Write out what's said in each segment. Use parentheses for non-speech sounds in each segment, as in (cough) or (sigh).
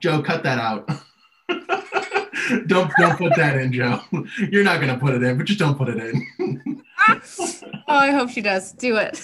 Joe, cut that out. (laughs) don't don't put that in, Joe. You're not gonna put it in, but just don't put it in. (laughs) oh, I hope she does. Do it.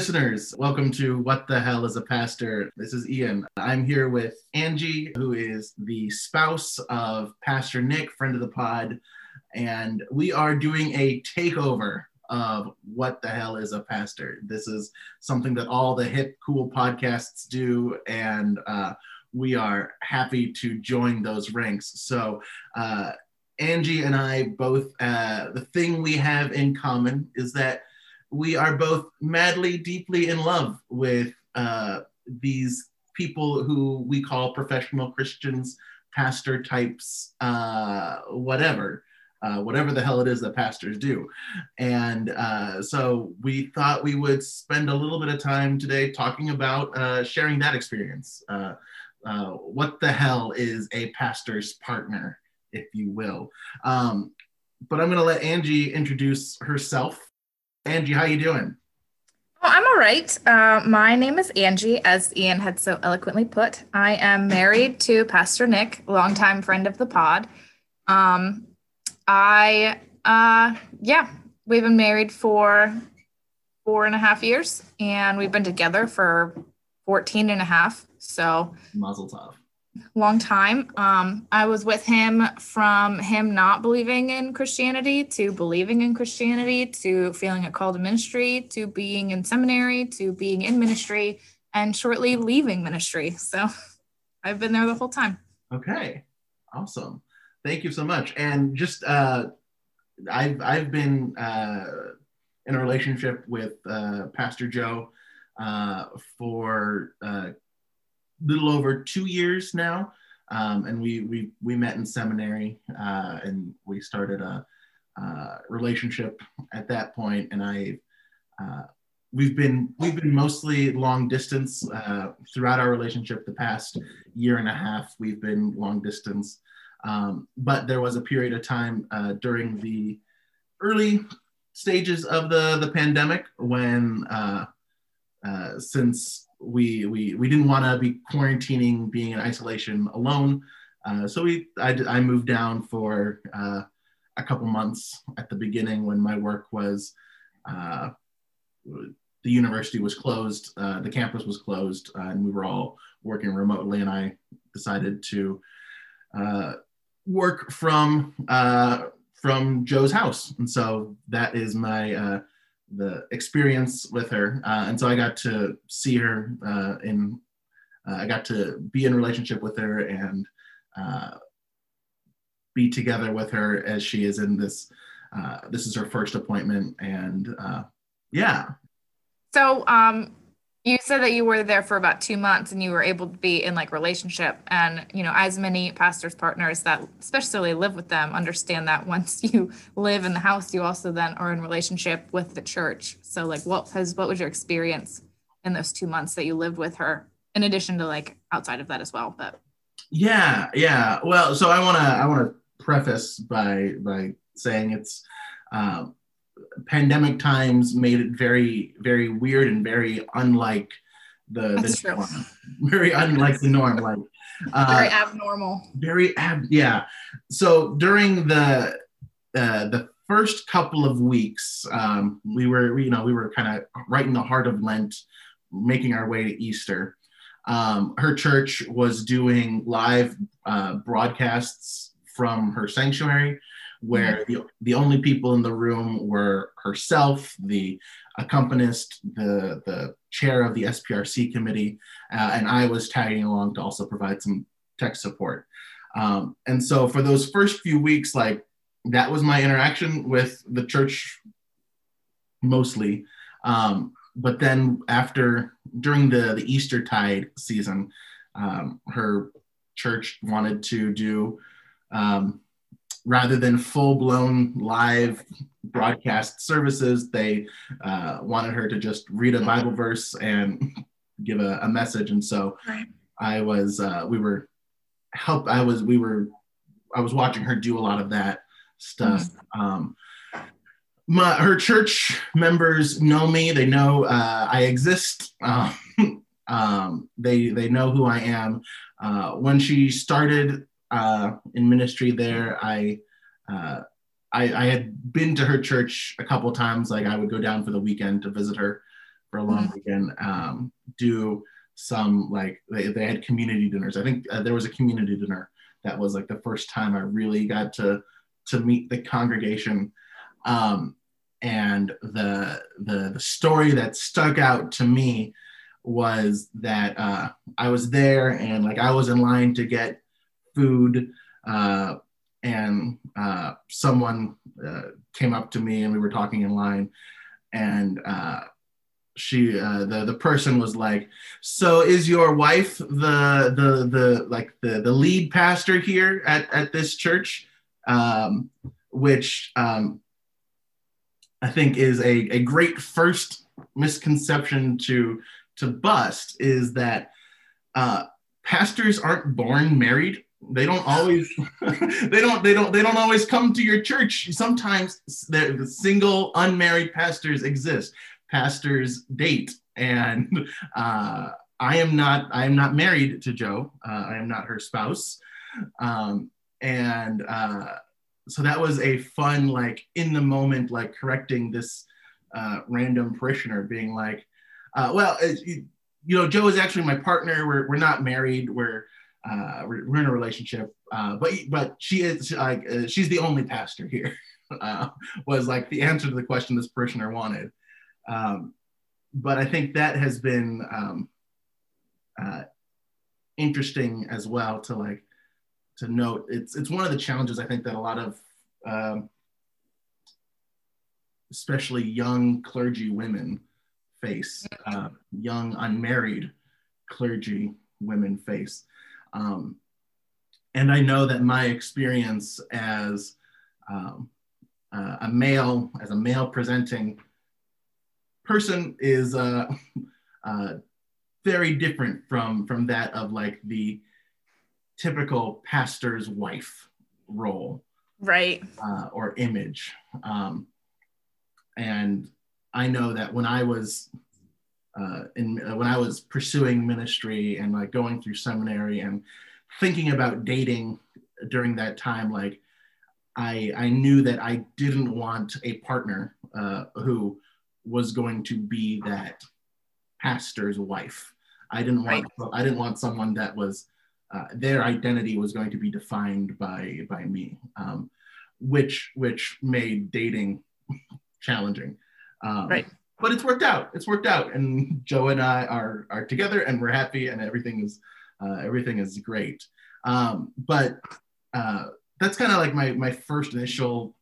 Listeners. Welcome to What the Hell is a Pastor? This is Ian. I'm here with Angie, who is the spouse of Pastor Nick, friend of the pod, and we are doing a takeover of What the Hell is a Pastor. This is something that all the hip, cool podcasts do, and uh, we are happy to join those ranks. So, uh, Angie and I both, uh, the thing we have in common is that we are both madly, deeply in love with uh, these people who we call professional Christians, pastor types, uh, whatever. Uh, whatever the hell it is that pastors do. And uh, so we thought we would spend a little bit of time today talking about uh, sharing that experience. Uh, uh, what the hell is a pastor's partner, if you will? Um, but I'm going to let Angie introduce herself. Angie, how you doing? Oh, I'm all right. Uh, my name is Angie, as Ian had so eloquently put. I am married to Pastor Nick, a longtime friend of the pod. Um, I, uh, yeah, we've been married for four and a half years, and we've been together for 14 and a half. So, Mazel tov. Long time. Um, I was with him from him not believing in Christianity to believing in Christianity to feeling a call to ministry to being in seminary to being in ministry and shortly leaving ministry. (laughs) So I've been there the whole time. Okay, awesome. Thank you so much. And just uh, I've I've been uh, in a relationship with uh, Pastor Joe uh, for a little over two years now, um, and we we we met in seminary uh, and we started a, uh relationship at that point. and I. Uh, We've been we've been mostly long distance uh, throughout our relationship. The past year and a half, we've been long distance, um, but there was a period of time uh, during the early stages of the, the pandemic when, uh, since we, we, we didn't want to be quarantining, being in isolation alone, uh, so we, I, I moved down for uh, a couple months at the beginning when my work was, uh, the university was closed, the campus was closed, and we were all working remotely, and I decided to uh, work from uh, from Joe's house, and so that is my uh, the experience with her. Uh, and so I got to see her uh, in. Uh, I got to be in relationship with her and uh, be together with her as she is in this. Uh, this is her first appointment, and yeah, So um, you said that you were there for about two months and you were able to be in like relationship. And you know as many pastors partners that especially live with them understand that once (laughs) you live in the house you also then are in relationship with the church. So like what has what was your experience in those two months that you lived with her in addition to like outside of that as well but? Yeah, yeah. Well, so I want to I want to preface by by saying it's um, pandemic times made it very very weird and very unlike the, That's the true. norm. (laughs) very unlike the norm. Like uh, very abnormal very ab- yeah so during the uh, the first couple of weeks um, we were you know we were kind of right in the heart of lent making our way to easter um, her church was doing live uh, broadcasts from her sanctuary where the, the only people in the room were herself the accompanist the the chair of the sprc committee uh, and i was tagging along to also provide some tech support. Um, and so for those first few weeks like that was my interaction with the church mostly. Um, but then after during the the easter tide season um, her church wanted to do um, rather than full-blown live broadcast services they uh, wanted her to just read a bible verse and (laughs) give a, a message and so I was uh, we were help. I was we were I was watching her do a lot of that stuff. Um, my her church members know me. They know uh, I exist. (laughs) Um, um, they they know who I am. Uh, when she started uh, in ministry there, I, uh, I I had been to her church a couple times. Like I would go down for the weekend to visit her for a long Mhm. weekend. Um, do some like they, they had community dinners. I think uh, there was a community dinner that was like the first time I really got to to meet the congregation. Um, and the the the story that stuck out to me was that uh, I was there and like I was in line to get food, uh, and uh, someone uh, came up to me and we were talking in line, and uh, she uh, the the person was like, "So is your wife the the the like the the lead pastor here at at this church?" Um, which um, I think is a, a great first misconception to to bust is that uh, pastors aren't born married. They don't always (laughs) they don't they don't they don't always come to your church. Sometimes the single unmarried pastors exist. Pastors date, and uh, I am not I am not married to Joe. Uh, I am not her spouse, um, and uh, so that was a fun like in the moment like correcting this uh, random parishioner being like uh, well you know joe is actually my partner we're, we're not married we're, uh, we're in a relationship uh, but but she is like uh, she's the only pastor here (laughs) uh, was like the answer to the question this parishioner wanted um, but i think that has been um, uh, interesting as well to like to note. It's it's one of the challenges I think that a lot of um, especially young clergy women face, uh, young unmarried clergy women face. Um, and I know that my experience as um, uh, a male, as a male presenting person, is uh, (laughs) uh, very different from from that of like the typical pastor's wife role Right. uh, or image. Um, and I know that when I was uh, in uh, when I was pursuing ministry and like going through seminary and thinking about dating during that time, like I I knew that I didn't want a partner uh, who was going to be that pastor's wife. I didn't want I didn't want someone that was uh, their identity was going to be defined by by me, um, which which made dating (laughs) challenging. Um, Right. But it's worked out. It's worked out, and (laughs) Joe and I are are together, and we're happy, and everything is uh, everything is great. Um, but uh, that's kind of like my my first initial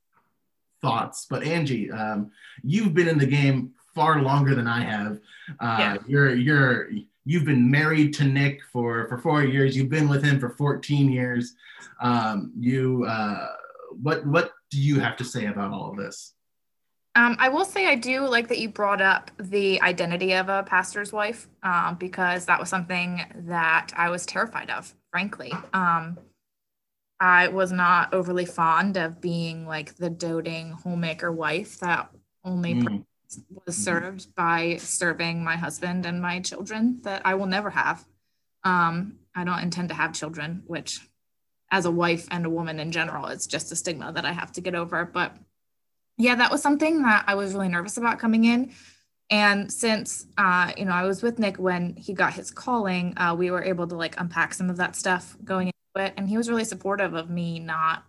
thoughts. But Angie, um, you've been in the game far longer than I have. Uh, Yeah. You're you're you've been married to Nick for for four years. You've been with him for 14 years. Um, you uh, what what do you have to say about all of this? Um, I will say I do like that you brought up the identity of a pastor's wife um, because that was something that I was terrified of, frankly. Um, I was not overly fond of being like the doting homemaker wife that only Mm, was served by serving my husband and my children that I will never have. Um, I don't intend to have children, which, as a wife and a woman in general, it's just a stigma that I have to get over. But yeah, that was something that I was really nervous about coming in. And since uh, you know I was with Nick when he got his calling, uh, we were able to like unpack some of that stuff going into it, and he was really supportive of me not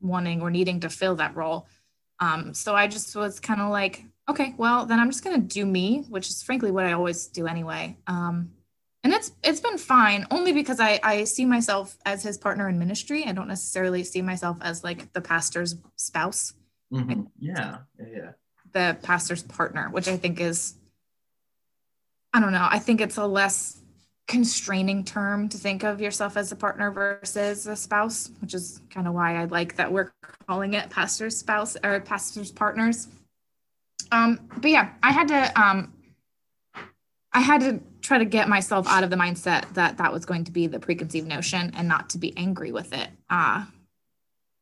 wanting or needing to fill that role. Um, so I just was kind of like, okay, well then I'm just gonna do me, which is frankly what I always do anyway. Um, and it's it's been fine, only because I I see myself as his partner in ministry. I don't necessarily see myself as like the pastor's spouse, mhm. Yeah, yeah, yeah. the pastor's partner, which I think is, I don't know, I think it's a less constraining term to think of yourself as a partner versus a spouse, which is kind of why I like that we're calling it pastor's spouse or pastor's partners. Um, but yeah, I had to um, I had to try to get myself out of the mindset that that was going to be the preconceived notion and not to be angry with it. Uh,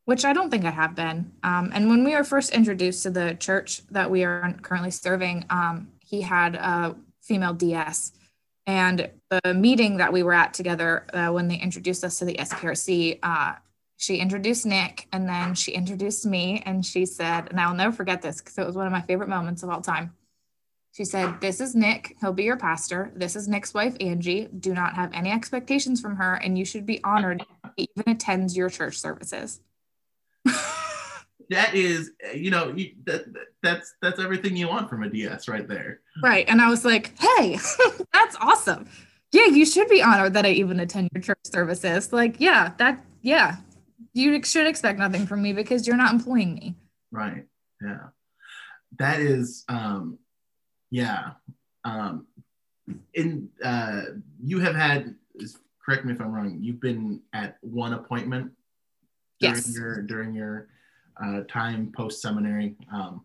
which I don't think I have been. Um, and when we were first introduced to the church that we are currently serving, um, he had a female DS. And the meeting that we were at together uh, when they introduced us to the SPRC, uh, she introduced Nick and then she introduced me. And she said, and I'll never forget this because it was one of my favorite moments of all time. She said, This is Nick. He'll be your pastor. This is Nick's wife, Angie. Do not have any expectations from her, and you should be honored he even attends your church services that is you know you, that, that's that's everything you want from a ds right there. Right and i was like hey (laughs) that's awesome. Yeah you should be honored that i even attend your church services. Like yeah that yeah. You should expect nothing from me because you're not employing me. Right yeah. That is um yeah um in uh you have had correct me if i'm wrong you've been at one appointment during yes. your during your uh, time post seminary. Um,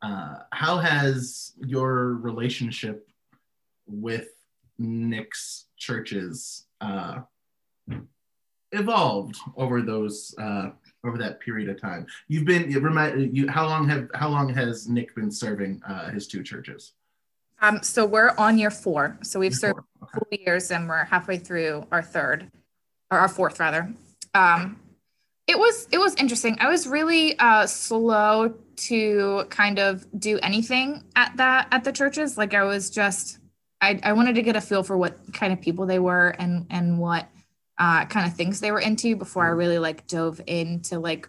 uh, how has your relationship with Nick's churches uh, evolved over those uh, over that period of time? You've been remind you how long have how long has Nick been serving uh, his two churches? Um, so we're on year four. So we've year served okay. four years and we're halfway through our third or our fourth rather. Um, it was it was interesting. I was really uh, slow to kind of do anything at that at the churches. Like I was just I, I wanted to get a feel for what kind of people they were and and what uh, kind of things they were into before I really like dove into like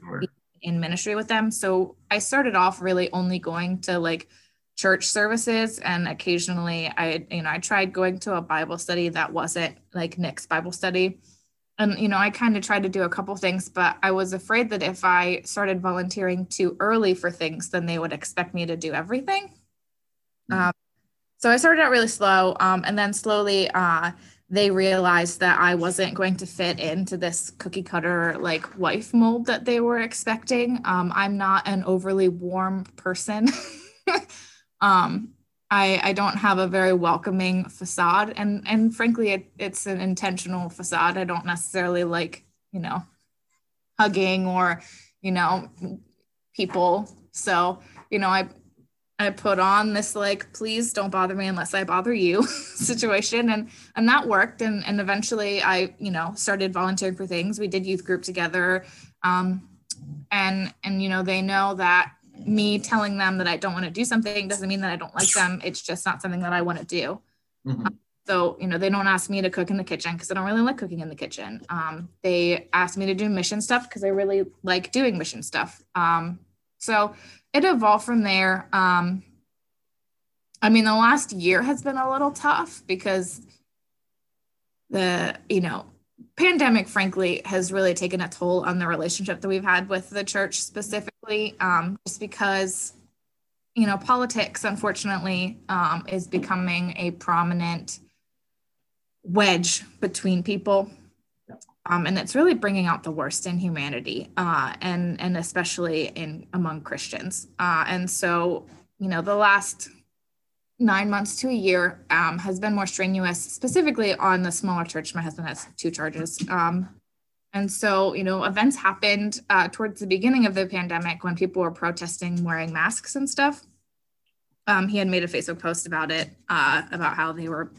in ministry with them. So I started off really only going to like church services and occasionally I you know I tried going to a Bible study that wasn't like Nick's Bible study and you know i kind of tried to do a couple things but i was afraid that if i started volunteering too early for things then they would expect me to do everything. Mm-hmm. um, so i started out really slow um, and then slowly uh, they realized that i wasn't going to fit into this cookie cutter like wife mold that they were expecting. Um, i'm not an overly warm person. (laughs) Um, I, I don't have a very welcoming facade and and frankly it, it's an intentional facade. I don't necessarily like you know hugging or you know people. So you know i i put on this like please don't bother me unless i bother you (laughs) situation and and that worked and and eventually i you know started volunteering for things. We did youth group together um and and you know they know that me telling them that I don't want to do something doesn't mean that I don't like them. It's just not something that I want to do. Mm-hmm. Um, so, you know, they don't ask me to cook in the kitchen because I don't really like cooking in the kitchen. Um, they ask me to do mission stuff because I really like doing mission stuff. Um, so it evolved from there. Um, I mean, the last year has been a little tough because the, you know, pandemic frankly has really taken a toll on the relationship that we've had with the church specifically um, just because you know politics unfortunately um, is becoming a prominent wedge between people um, and it's really bringing out the worst in humanity uh, and and especially in among christians uh, and so you know the last nine months to a year um, has been more strenuous, specifically on the smaller church. My husband has two charges. Um, and so, you know, events happened uh, towards the beginning of the pandemic when people were protesting wearing masks and stuff. Um, he had made a Facebook post about it, uh, about how they were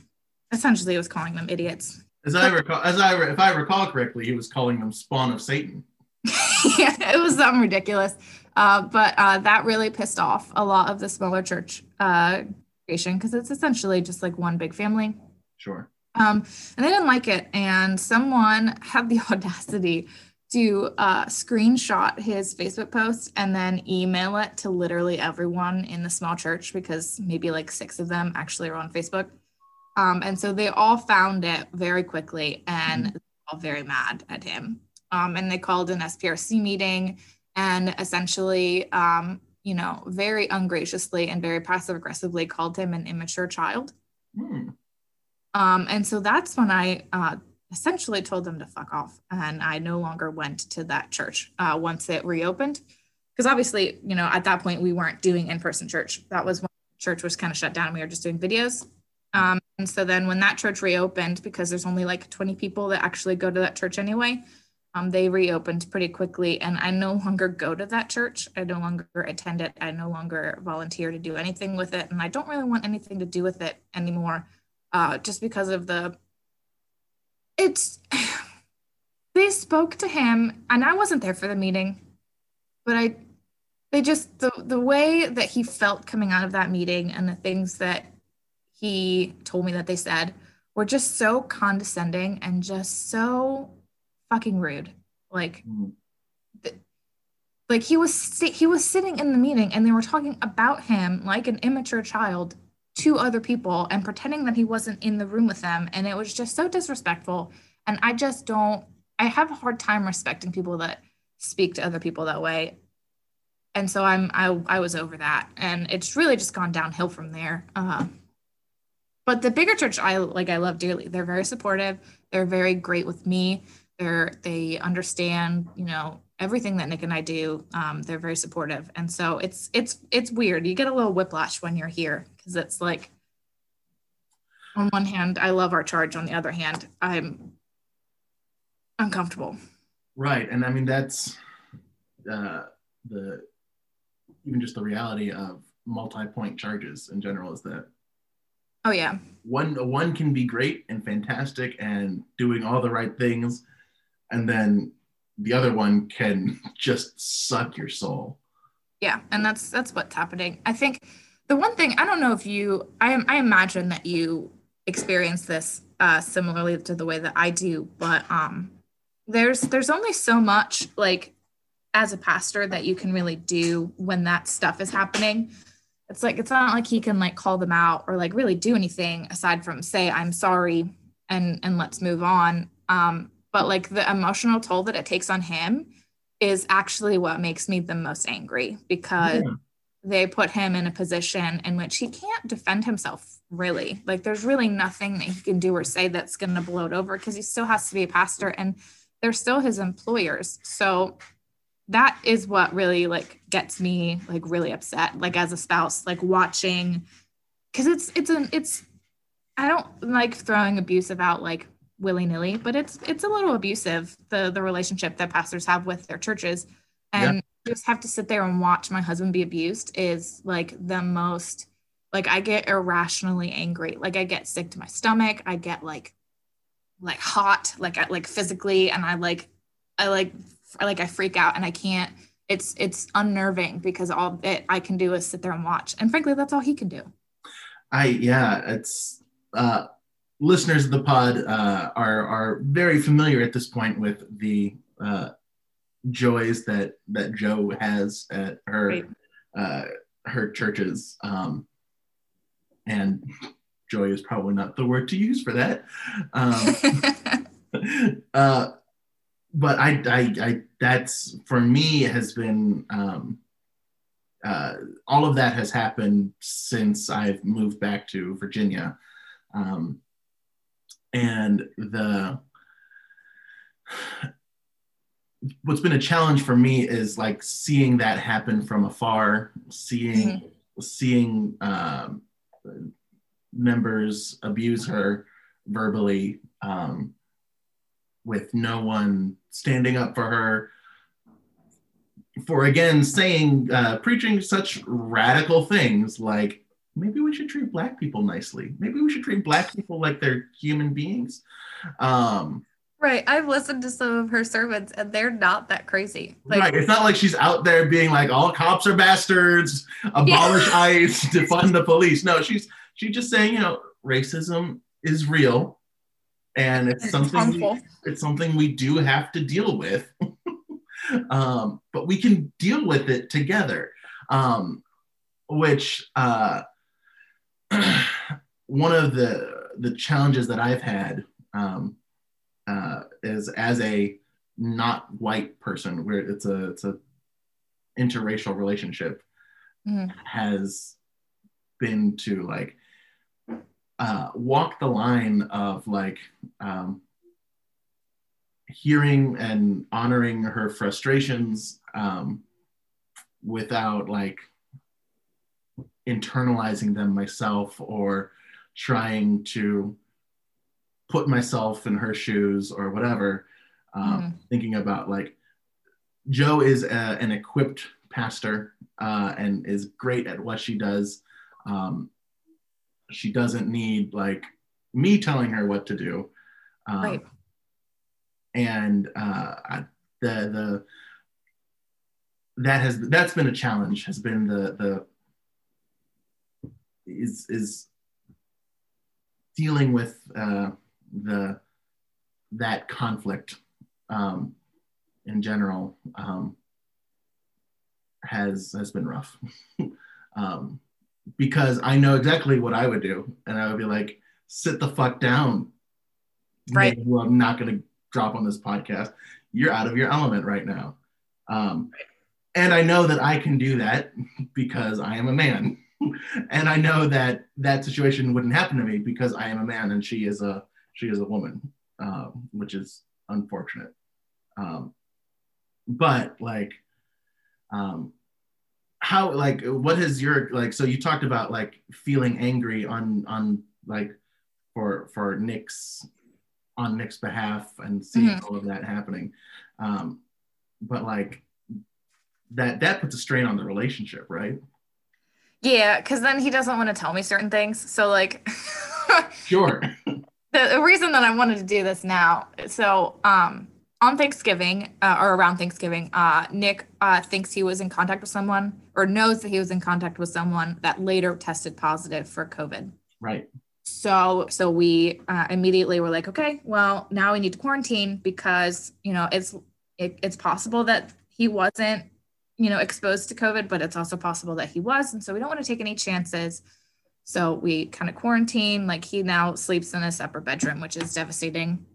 essentially was calling them idiots. As I recall, as I if I recall correctly, he was calling them spawn of Satan. (laughs) yeah, it was something ridiculous. Uh, but uh, that really pissed off a lot of the smaller church uh, because it's essentially just like one big family. Sure. Um, and they didn't like it. And someone had the (laughs) audacity to uh, screenshot his Facebook post and then email it to literally everyone in the small church because maybe like six of them actually are on Facebook. Um, and so they all found it very quickly and mm-hmm. all very mad at him. Um, and they called an SPRC meeting and essentially um, you know, very ungraciously and very passive aggressively called him an immature child. Mm. Um, and so that's when I uh, essentially told them to fuck off. And I no longer went to that church uh, once it reopened. Because obviously, you know, at that point, we weren't doing in person church. That was when church was kind of shut down and we were just doing videos. Um, And so then when that church reopened, because there's only like 20 people that actually go to that church anyway, um, they reopened pretty quickly. And I no longer go to that church. I no longer attend it. I no longer volunteer to do anything with it. And I don't really want anything to do with it anymore uh, just because of the. It's. (sighs) they spoke to him, and I wasn't there for the meeting, but I. They just the the way that he felt coming out of that meeting and the things that he told me that they said were just so condescending and just so fucking rude. Like, Mhm. th- like he was he was sitting in the meeting and they were talking about him like an immature child to other people and pretending that he wasn't in the room with them and it was just so disrespectful. And I just don't I have a hard time respecting people that speak to other people that way. And so I'm I I was over that and it's really just gone downhill from there. Uh, but the bigger church I like I love dearly they're very supportive. They're very great with me. They're they understand you know everything that Nick and I do um, they're very supportive. And so it's it's it's weird. You get a little whiplash when you're here because it's like on one hand I love our charge. On the other hand I'm uncomfortable. Right, and I mean that's uh, the even just the reality of multi-point charges in general is that oh yeah. one one can be great and fantastic and doing all the right things, and then the other one can (laughs) just suck your soul. yeah and that's that's what's happening. I think the one thing i don't know if you i i imagine that you experience this uh similarly to the way that i do but um there's there's only so much like as a pastor that you can really do when that stuff is happening. It's like it's not like he can like call them out or like really do anything aside from say i'm sorry and and let's move on. Um but like the emotional toll that it takes on him is actually what makes me the most angry because Yeah. they put him in a position in which he can't defend himself really like there's really nothing that he can do or say that's going to blow it over because he still has to be a pastor and they're still his employers so that is what really like gets me like really upset like as a spouse like watching because it's it's an it's i don't like throwing abusive out like willy-nilly but it's it's a little abusive the the relationship that pastors have with their churches. And just have to sit there and watch my husband be abused is like the most like i get irrationally angry. Like i get sick to my stomach. I get like like hot like I, like physically and i like i like f- like i freak out and i can't. It's it's unnerving because all it i can do is sit there and watch. And frankly that's all he can do. I yeah, it's uh, listeners of the pod uh, are are very familiar at this point with the uh, joys that that Joe has at her Right. uh, her churches, um, and joy is probably not the word to use for that. Um, (laughs) uh, but I, I, I, that's for me has been um, uh, all of that has happened since I've moved back to Virginia, um, and the what's been a challenge for me is like seeing that happen from afar, seeing seeing um, members abuse her verbally um, with no one standing up for her. For again saying uh, preaching such radical things like maybe we should treat black people nicely. Maybe we should treat black people like they're human beings. Um, right i've listened to some of her sermons and they're not that crazy. Like right it's not like she's out there being like all cops are bastards abolish ice (laughs) defund the police. No she's she's just saying you know racism is real and it's, it's something we, it's something we do have to deal with. (laughs) Um, but we can deal with it together. Um, which uh, (clears throat) one of the the challenges that i've had um, uh, is as a not white person where it's a it's a interracial relationship Mhm. has been to like uh, walk the line of like um, hearing and honoring her frustrations um, without like internalizing them myself or trying to put myself in her shoes or whatever, um, Mhm. thinking about like Joe is a, an equipped pastor uh, and is great at what she does. Um, she doesn't need like me telling her what to do. Um, Right. And uh, I, the the that has that's been a challenge. Has been the the is is dealing with uh, the that conflict um, in general um, has has been rough (laughs) um, because I know exactly what I would do, and I would be like, "Sit the fuck down, Right. who I'm not going to drop on this podcast. You're out of your element right now." Um, and I know that I can do that (laughs) because I am a man, (laughs) and I know that that situation wouldn't happen to me because I am a man and she is a she is a woman, um, which is unfortunate. Um, but like, um, how like what has your like? So you talked about like feeling angry on on like for for Nick's on Nick's behalf and seeing Mhm. all of that happening, um, but like that that puts a strain on the relationship, right? Yeah, because then he doesn't want to tell me certain things. So like (laughs) Sure. (laughs) the, the reason that I wanted to do this now, so um on Thanksgiving uh, or around Thanksgiving, uh, Nick uh, thinks he was in contact with someone or knows that he was in contact with someone that later tested positive for COVID. right. So so we uh, immediately were like, okay, well now we need to quarantine because you know it's it, it's possible that he wasn't you know exposed to COVID, but it's also possible that he was, and so we don't want to take any chances. So we kind of quarantine. Like he now sleeps in a separate bedroom, which is devastating.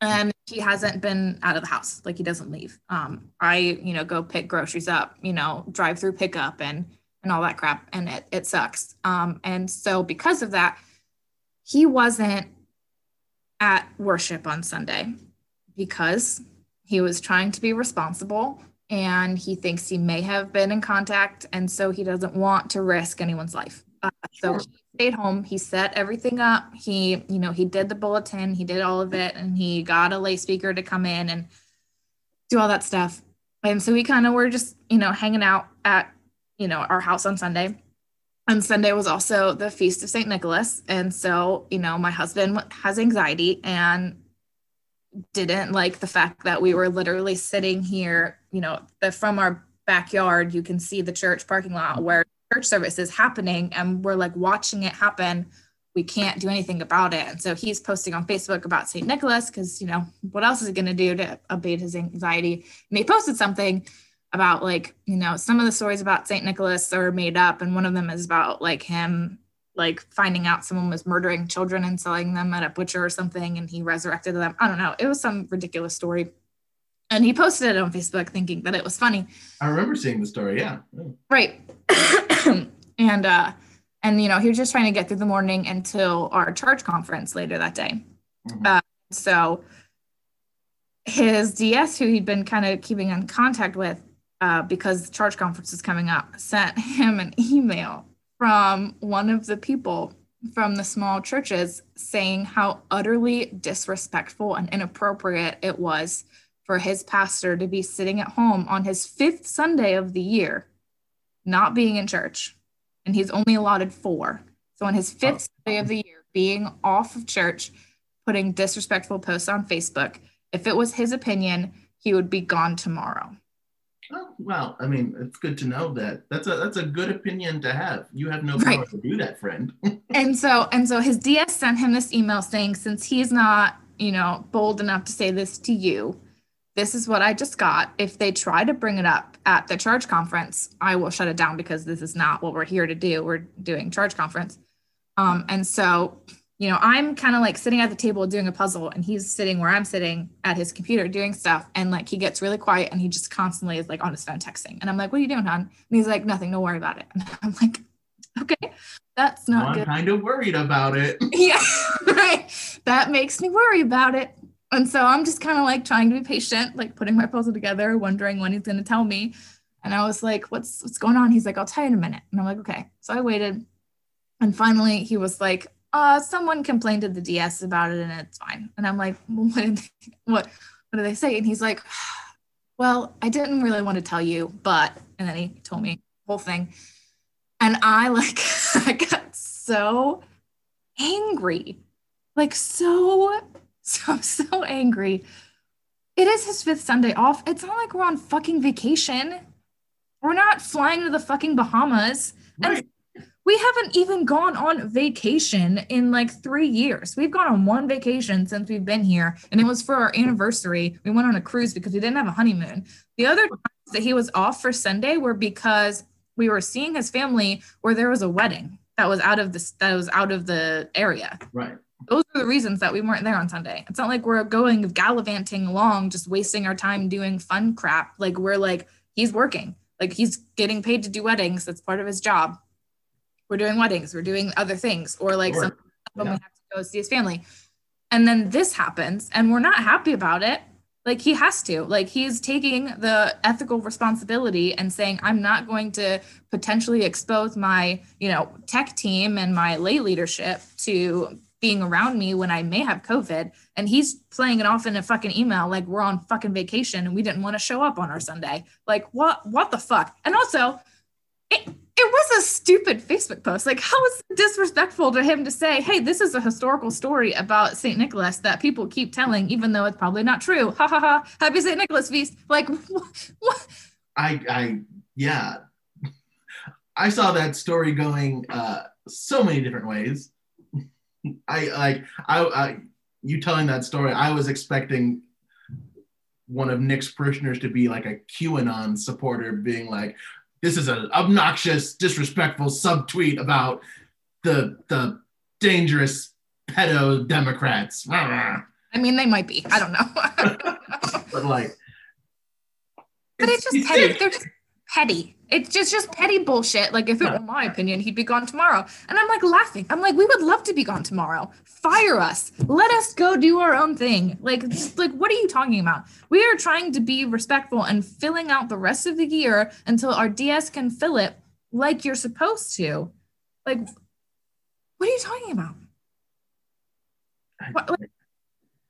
And he hasn't been out of the house. Like he doesn't leave. Um, I you know go pick groceries up, you know, drive through pickup and and all that crap, and it it sucks. Um, and so because of that he wasn't at worship on Sunday because he was trying to be responsible and he thinks he may have been in contact and so he doesn't want to risk anyone's life. Uh, so he stayed home, he set everything up. He, you know, he did the bulletin, he did all of it and he got a lay speaker to come in and do all that stuff. And so we kind of were just, you know, hanging out at, you know, our house on Sunday and Sunday was also the feast of St. Nicholas. And so, you know, my husband has anxiety and didn't like the fact that we were literally sitting here, you know, that from our backyard, you can see the church parking lot where church service is happening and we're like watching it happen. We can't do anything about it. And so he's posting on Facebook about St. Nicholas because, you know, what else is he going to do to abate his anxiety? And he posted something about like you know some of the stories about saint nicholas are made up and one of them is about like him like finding out someone was murdering children and selling them at a butcher or something and he resurrected them i don't know it was some ridiculous story and he posted it on facebook thinking that it was funny I remember seeing the story. Yeah. Right (coughs) and uh and you know he was just trying to get through the morning until our charge conference later that day Mhm. Uh, so his DS, who he'd been kind of keeping in contact with uh, because the charge conference is coming up, sent him an email from one of the people from the small churches saying how utterly disrespectful and inappropriate it was for his pastor to be sitting at home on his fifth Sunday of the year, not being in church. And he's only allotted four. So on his fifth oh. Sunday of the year, being off of church, putting disrespectful posts on Facebook. If it was his opinion, he would be gone tomorrow. Oh, well, I mean, it's good to know that. That's a that's a good opinion to have. You have no power Right. to do that, friend. (laughs) And so and so his DS sent him this email saying since he's not, you know, bold enough to say this to you, this is what I just got. If they try to bring it up at the charge conference, I will shut it down because this is not what we're here to do. We're doing charge conference. Um, and so, you know, I'm kind of like sitting at the table doing a puzzle, and he's sitting where I'm sitting at his computer doing stuff. And like he gets really quiet and he just constantly is like on his phone texting. And I'm like, what are you doing, hon? And he's like, nothing, don't worry about it. (laughs) And I'm like, okay, that's not I'm good. kind of worried about it. (laughs) Yeah, (laughs) right. That makes me worry about it. And so I'm just kind of like trying to be patient, like putting my puzzle together, wondering when he's going to tell me. And I was like, "What's what's going on?" He's like, "I'll tell you in a minute." And I'm like, "Okay." So I waited, and finally he was like, uh, someone complained to the DS about it and it's fine. And I'm like, well, what, did they, what, what do they say? And he's like, well, I didn't really want to tell you, but, and then he told me the whole thing. And I like, (laughs) I got so angry, like so, (laughs) so, I'm so angry. It is his fifth Sunday off. It's not like we're on fucking vacation. We're not flying to the fucking Bahamas. Right. And we haven't even gone on vacation in like three years. We've gone on one vacation since we've been here, and it was for our anniversary. We went on a cruise because we didn't have a honeymoon. The other times that he was off for Sunday were because we were seeing his family where there was a wedding that was out of the that was out of the area. Right. Those are the reasons that we weren't there on Sunday. It's not like we're going gallivanting along, just wasting our time doing fun crap. Like we're like he's working, like he's getting paid to do weddings. That's part of his job. We're doing weddings. We're doing other things, or like Sure. some when Yeah. we have to go see his family. And then this happens, and we're not happy about it. Like he has to, like he's taking the ethical responsibility and saying, I'm not going to potentially expose my, you know, tech team and my lay leadership to being around me when I may have COVID. And he's playing it off in a fucking email like we're on fucking vacation and we didn't want to show up on our Sunday. Like what what the fuck? And also it, it was a stupid Facebook post. Like, how is it disrespectful to him to say, hey, this is a historical story about St. Nicholas that people keep telling, even though it's probably not true. Ha ha ha. Happy St. Nicholas feast. Like, (laughs) what? what? I, I, yeah. (laughs) I saw that story going uh, so many different ways. I like, I, I, you telling that story, I was expecting one of Nick's parishioners to be like a QAnon supporter, being like, "This is an obnoxious, disrespectful subtweet about the the dangerous pedo Democrats." (laughs) I mean, they might be. I don't know. (laughs) but like, but it's just petty. They're just petty. It's just just petty bullshit. Like if it were my opinion, he'd be gone tomorrow. And I'm like laughing. I'm like, we would love to be gone tomorrow. Fire us. Let us go do our own thing. Like, just like what are you talking about? We are trying to be respectful and filling out the rest of the year until our DS can fill it like you're supposed to. Like, what are you talking about? What- like-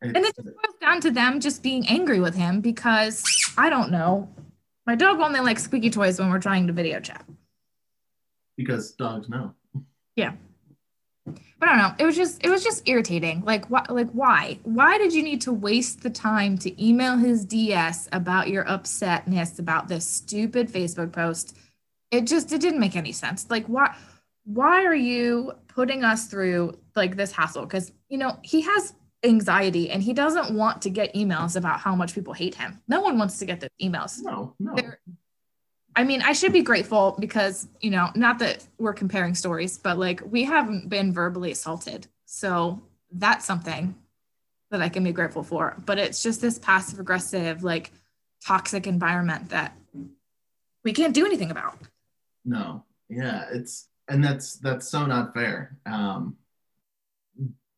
And it just boils down to them just being angry with him because I don't know. My dog only likes squeaky toys when we're trying to video chat. because dogs know. Yeah. But I don't know. It was just it was just irritating. Like what like why? Why did you need to waste the time to email his DS about your upsetness about this stupid Facebook post? It just it didn't make any sense. Like why why are you putting us through like this hassle? Because you know, he has anxiety and he doesn't want to get emails about how much people hate him. No one wants to get the emails. No, no. They're- I mean, I should be grateful because, you know, not that we're comparing stories, but like we haven't been verbally assaulted. So that's something that I can be grateful for. But it's just this passive aggressive, like toxic environment that we can't do anything about. No, yeah, it's and that's that's so not fair. Um,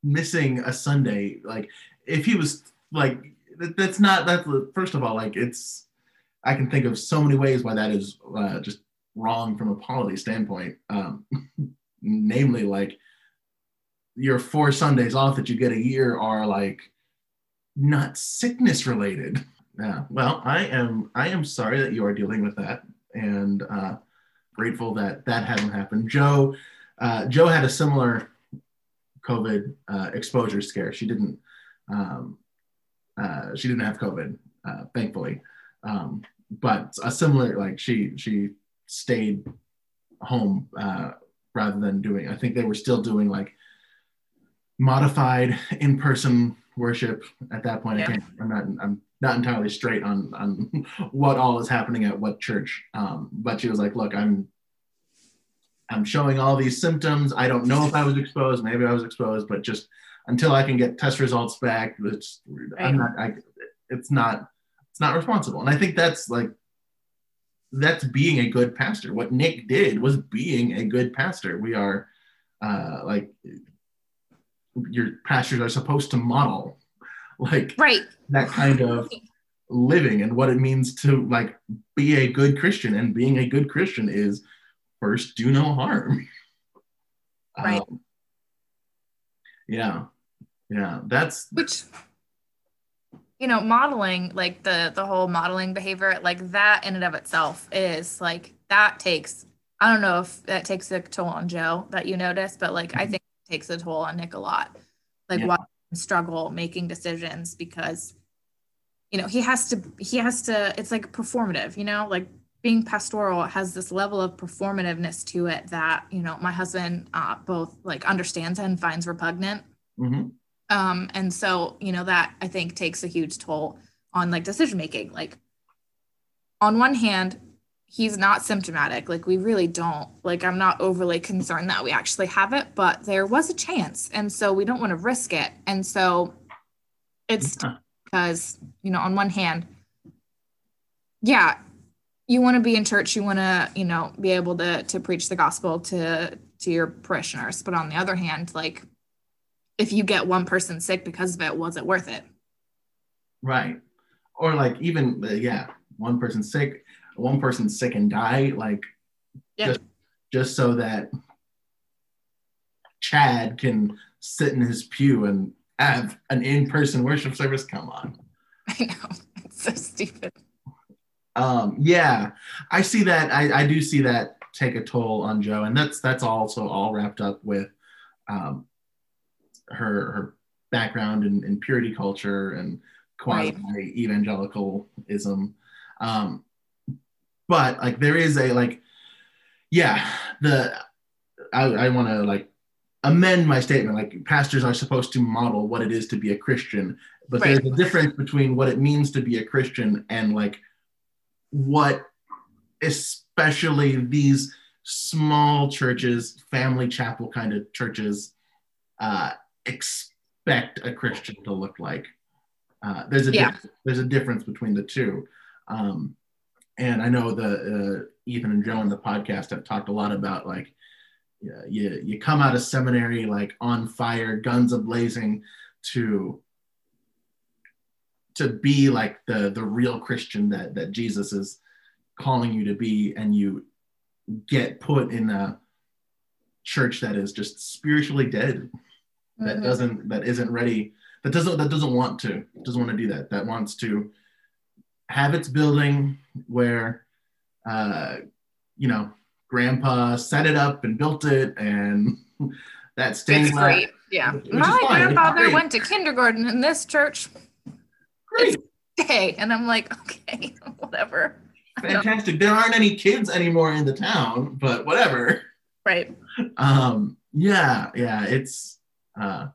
missing a Sunday, like if he was like that, that's not that's first of all like it's I can think of so many ways why that is uh, just wrong from a polity standpoint. Um, (laughs) namely, like your four Sundays off that you get a year are like not sickness related. Yeah. Well, I am I am sorry that you are dealing with that, and uh, grateful that that hasn't happened. Joe, uh, Joe had a similar COVID uh, exposure scare. She didn't. Um, uh, she didn't have COVID, uh, thankfully, um, but a similar like she she stayed home uh, rather than doing. I think they were still doing like modified in person worship at that point. I Yeah. can't, I'm not I'm not entirely straight on on (laughs) what all is happening at what church. Um, but she was like, look, I'm I'm showing all these symptoms. I don't know if I was exposed. Maybe I was exposed, but just until I can get test results back, it's I'm not. I, it's not. It's not responsible. And I think that's like that's being a good pastor. What Nick did was being a good pastor. We are uh, like your pastors are supposed to model like Right. that kind of living and what it means to like be a good Christian. And being a good Christian is first do no harm. (laughs) Right. Um, Yeah. Yeah. That's which you know modeling like the the whole modeling behavior like that in and of itself is like that takes i don't know if that takes a toll on joe that you notice but like i think it takes a toll on nick a lot like Yeah. him struggle making decisions because you know he has to he has to it's like performative you know like being pastoral has this level of performativeness to it that you know my husband uh, both like understands and finds repugnant mhm. um and so you know that i think takes a huge toll on like decision making like on one hand he's not symptomatic like we really don't like i'm not overly concerned that we actually have it but there was a chance and so we don't want to risk it and so it's Yeah. because you know on one hand yeah you want to be in church you want to you know be able to to preach the gospel to to your parishioners but on the other hand like if you get one person sick because of it was it worth it Right. Or like even uh, yeah, one person sick, one person sick and die, like Yeah. just just so that Chad can sit in his pew and have an in-person worship service. Come on. (laughs) i know it's so stupid Um, yeah, I see that. I, I do see that take a toll on Joe, and that's that's also all wrapped up with um, her her background in, in purity culture and quasi evangelicalism. Um, but like there is a like, yeah, the I, I want to like amend my statement. Like pastors are supposed to model what it is to be a Christian, but Right. there's a difference between what it means to be a Christian and like what especially these small churches family chapel kind of churches uh, expect a christian to look like uh, there's a Yeah. diff- there's a difference between the two um, and i know the uh, ethan and joe in the podcast have talked a lot about like yeah, you you come out of seminary like on fire guns a blazing to to be like the the real Christian that that Jesus is calling you to be, and you get put in a church that is just spiritually dead, that Mhm. doesn't that isn't ready, that doesn't that doesn't want to doesn't want to do that, that wants to have its building where, uh, you know, Grandpa set it up and built it, and (laughs) that stained it's great yeah my grandfather went to kindergarten in this church Great. day and i'm like okay (laughs) whatever fantastic. There aren't any kids anymore in the town, but whatever. right Um, yeah, yeah, it's uh,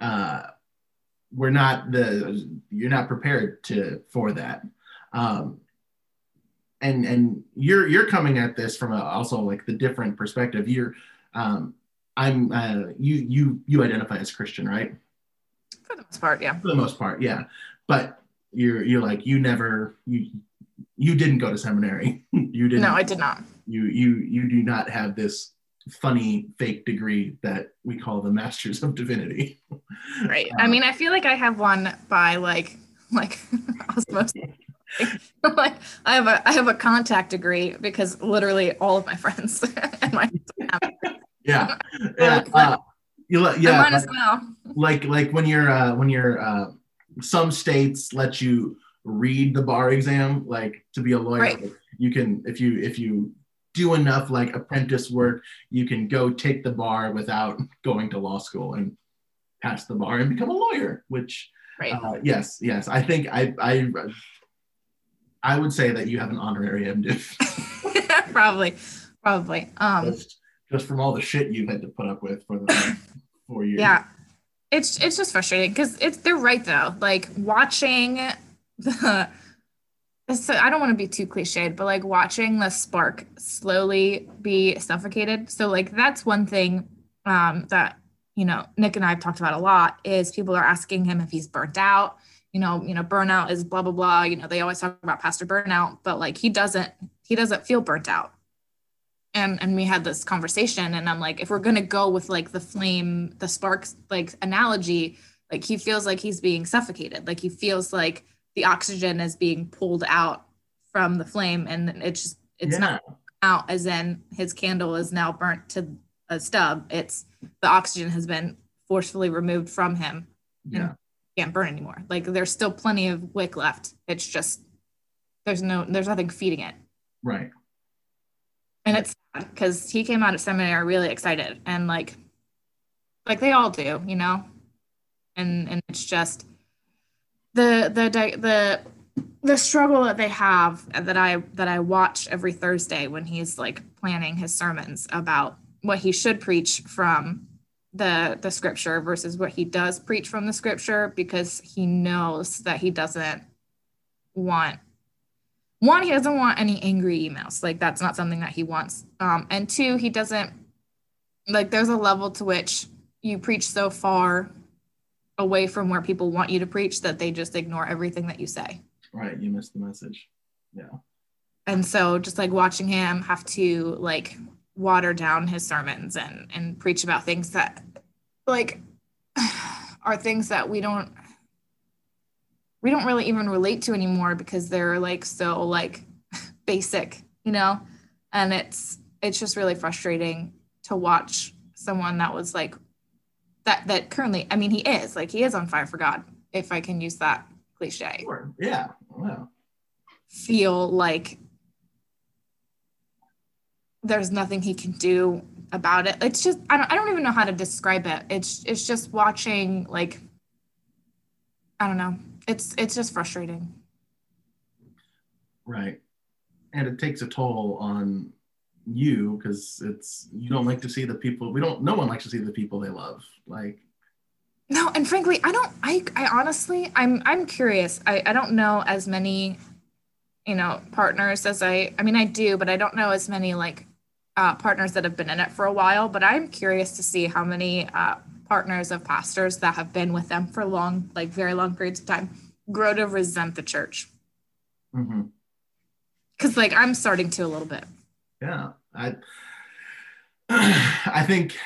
uh, we're not the you're not prepared to for that. Um, and and you're you're coming at this from a, also like the different perspective. You're um, I'm uh, you you you identify as Christian, right? For the most part yeah. For the most part yeah. But you're you're like you never you you didn't go to seminary. (laughs) You didn't. No i did not. You you you do not have this funny fake degree that we call the masters of divinity. (laughs) Right. I Uh, mean i feel like i have one by like like (laughs) osmosis. Like i have a i have a contact degree because literally all of my friends and my yeah. Yeah uh, you let yeah, yeah mine as well. (laughs) like like when you're uh when you're uh some states let you read the bar exam like to be a lawyer Right. You can if you if you do enough like apprentice work you can go take the bar without (laughs) going to law school and pass the bar and become a lawyer which right. uh, yes yes. I think i i i would say that you have an honorary mdiv (laughs) probably probably. Um just from all the shit you've had to put up with for the last (laughs) four years. Yeah. It's it's just frustrating because it's they're right though. Like watching (laughs) the so i don't want to be too cliched but like watching the spark slowly be suffocated. So like that's one thing um that you know nick and i've talked about a lot is people are asking him if he's burnt out. You know you know burnout is blah blah blah. You know they always talk about pastor burnout but like he doesn't he doesn't feel burnt out and and we had this conversation and i'm like if we're going to go with like the flame the sparks like analogy like he feels like he's being suffocated like he feels like the oxygen is being pulled out from the flame and it's just it's yeah. not out as in his candle is now burnt to a stub. It's the oxygen has been forcefully removed from him. Yeah. Can't burn anymore. Like there's still plenty of wick left. It's just there's no there's nothing feeding it. Right. And it's sad because he came out of seminary really excited and like like they all do, you know? And and it's just the the the the struggle that they have that I that I watch every Thursday when he's like planning his sermons about what he should preach from the the scripture versus what he does preach from the scripture because he knows that he doesn't want one he doesn't want any angry emails like that's not something that he wants um and two he doesn't like there's a level to which you preach so far away from where people want you to preach that they just ignore everything that you say Right. You missed the message. Yeah. and so just like watching him have to like water down his sermons and and preach about things that like (sighs) are things that we don't we don't really even relate to anymore because they're like so like (laughs) basic you know and it's it's just really frustrating to watch someone that was like that that currently i mean he is like he is on fire for god if i can use that cliche Sure. Yeah. Wow. feel like there's nothing he can do about it. It's just I don't I don't even know how to describe it. It's it's just watching like I don't know. It's it's just frustrating. Right. And it takes a toll on you because it's you don't like to see the people we don't no one likes to see the people they love. Like No, and frankly, I don't I I honestly I'm I'm curious. I I don't know as many you know partners as I I mean I do, but I don't know as many like uh, partners that have been in it for a while. But I'm curious to see how many uh, partners of pastors that have been with them for long, like very long periods of time, grow to resent the church. mhm. Because like I'm starting to a little bit. yeah. I (clears throat) I think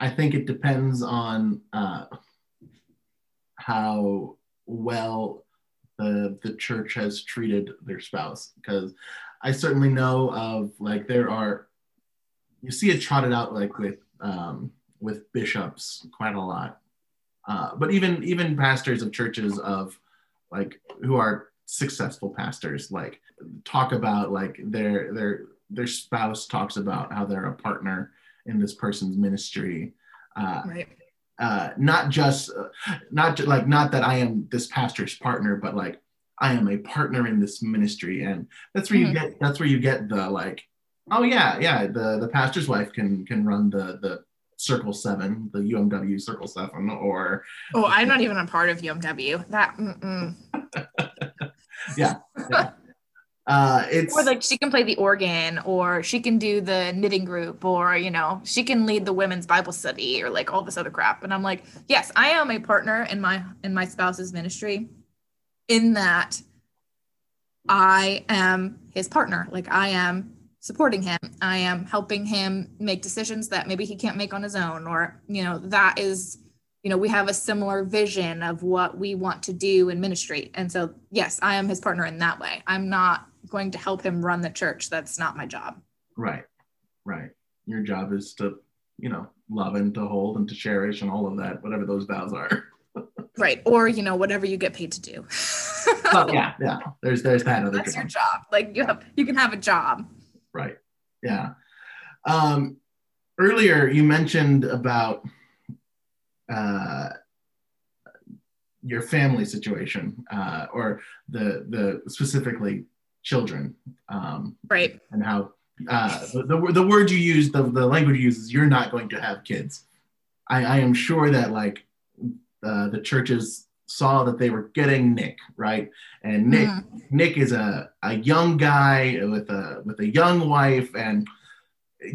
I think it depends on uh how well the the church has treated their spouse because I certainly know of like there are you see it trotted out like with um, with bishops quite a lot, uh, but even even pastors of churches of like who are successful pastors like talk about like their their their spouse talks about how they're a partner in this person's ministry. Uh, Right. uh, not just uh, not like not that I am this pastor's partner, but like I am a partner in this ministry, and that's where Mhm. you get that's where you get the like, oh yeah, yeah, the the pastor's wife can can run the the Circle Seven, the UMW Circle Seven, or Oh, I'm not even a part of UMW. That mm-mm. (laughs) Yeah. Uh, it's or like she can play the organ or she can do the knitting group or you know she can lead the women's bible study or like all this other crap and i'm like yes i am a partner in my in my spouse's ministry in that i am his partner like i am supporting him. I am helping him make decisions that maybe he can't make on his own or you know that is you know we have a similar vision of what we want to do in ministry. And so yes i am his partner in that way. I'm not going to help him run the church. That's not my job. Right, right. Your job is to you know love and to hold and to cherish and all of that, whatever those vows are. (laughs) right. Or you know whatever you get paid to do. Well, (laughs) yeah, yeah. There's there's that other that's job. your job. Like you have you can have a job Right. Yeah. Um, earlier, you mentioned about uh, your family situation, uh, or the the specifically children, um, right and how uh, the, the the word you use, the the language you use is you're not going to have kids. I, I am sure that like uh, the churches saw that they were getting Nick right, and Nick Mhm. Nick is a, a young guy with a with a young wife and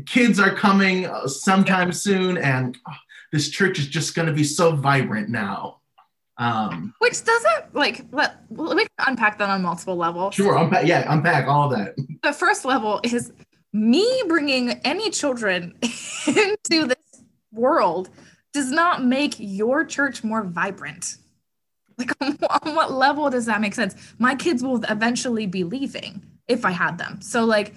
kids are coming uh, sometime soon and oh, this church is just going to be so vibrant now. Um, which doesn't like let we can unpack that on multiple levels sure, unpack, yeah, unpack all of that. (laughs) the first level is me bringing any children (laughs) into this world does not make your church more vibrant. Like, on, (laughs) on what level does that make sense? My kids will eventually be leaving if I had them. So, like,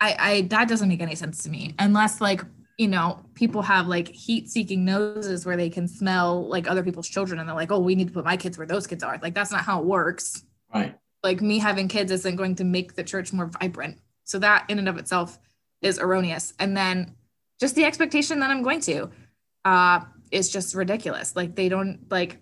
I, I that doesn't make any sense to me unless, like, you know, people have like heat seeking noses where they can smell like other people's children and they're like, oh, we need to put my kids where those kids are. Like, that's not how it works. Right. Like, me having kids isn't going to make the church more vibrant. So, that in and of itself is erroneous. And then just the expectation that I'm going to uh, is just ridiculous. Like, they don't, like,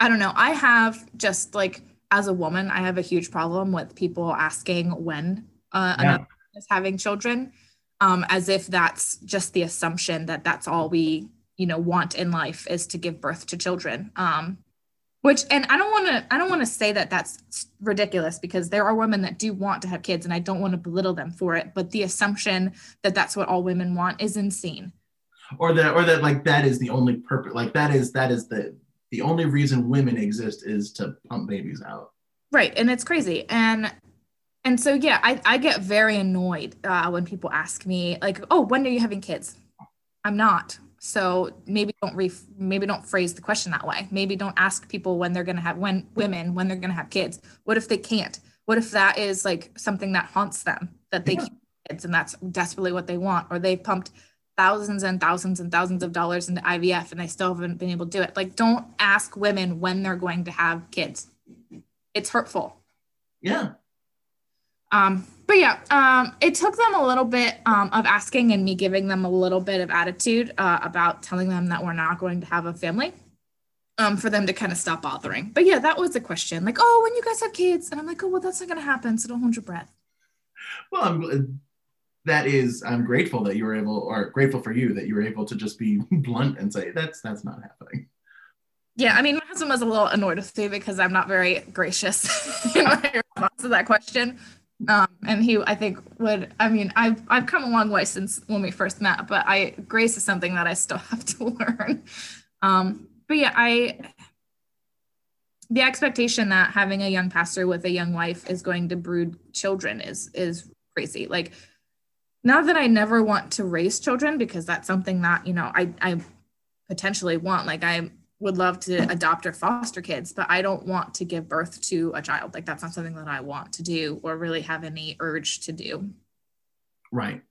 I don't know. I have just like, as a woman, I have a huge problem with people asking when uh, Yeah. another is having children um, as if that's just the assumption that that's all we you know want in life is to give birth to children um, which and i don't want to i don't want to say that that's ridiculous because there are women that do want to have kids and i don't want to belittle them for it but the assumption that that's what all women want is insane Or that, or that, like that is the only purpose. Like that is that is the the only reason women exist is to pump babies out. right and it's crazy. And and so yeah i, I get very annoyed uh, when people ask me like oh when are you having kids? I'm not. So maybe don't re- maybe don't phrase the question that way. Maybe don't ask people when they're going to have when women when they're going to have kids. What if they can't? What if that is like something that haunts them that they Yeah. can't have kids and that's desperately what they want or they've pumped thousands and thousands and thousands of dollars into ivf and they still haven't been able to do it like don't ask women when they're going to have kids it's hurtful Yeah. um, but yeah, um, it took them a little bit um, of asking and me giving them a little bit of attitude uh, about telling them that we're not going to have a family um, for them to kind of stop bothering. But yeah, that was the question. Like, oh, when you guys have kids, and I'm like, oh, well, that's not going to happen. So don't hold your breath. Well, I'm that is I'm grateful that you were able, or grateful for you that you were able to just be (laughs) blunt and say that's that's not happening. Yeah, I mean, my husband was a little annoyed with me because I'm not very gracious (laughs) in my response to that question. Um, and he, I think, would. I mean, I've I've come a long way since when we first met, but I grace is something that I still (laughs) have to learn. Um, but yeah, I the expectation that having a young pastor with a young wife is going to brood children is is crazy. Like, not that I never want to raise children because that's something that you know I I potentially want. Like I would love to adopt or foster kids, but I don't want to give birth to a child. Like that's not something that I want to do or really have any urge to do. Right.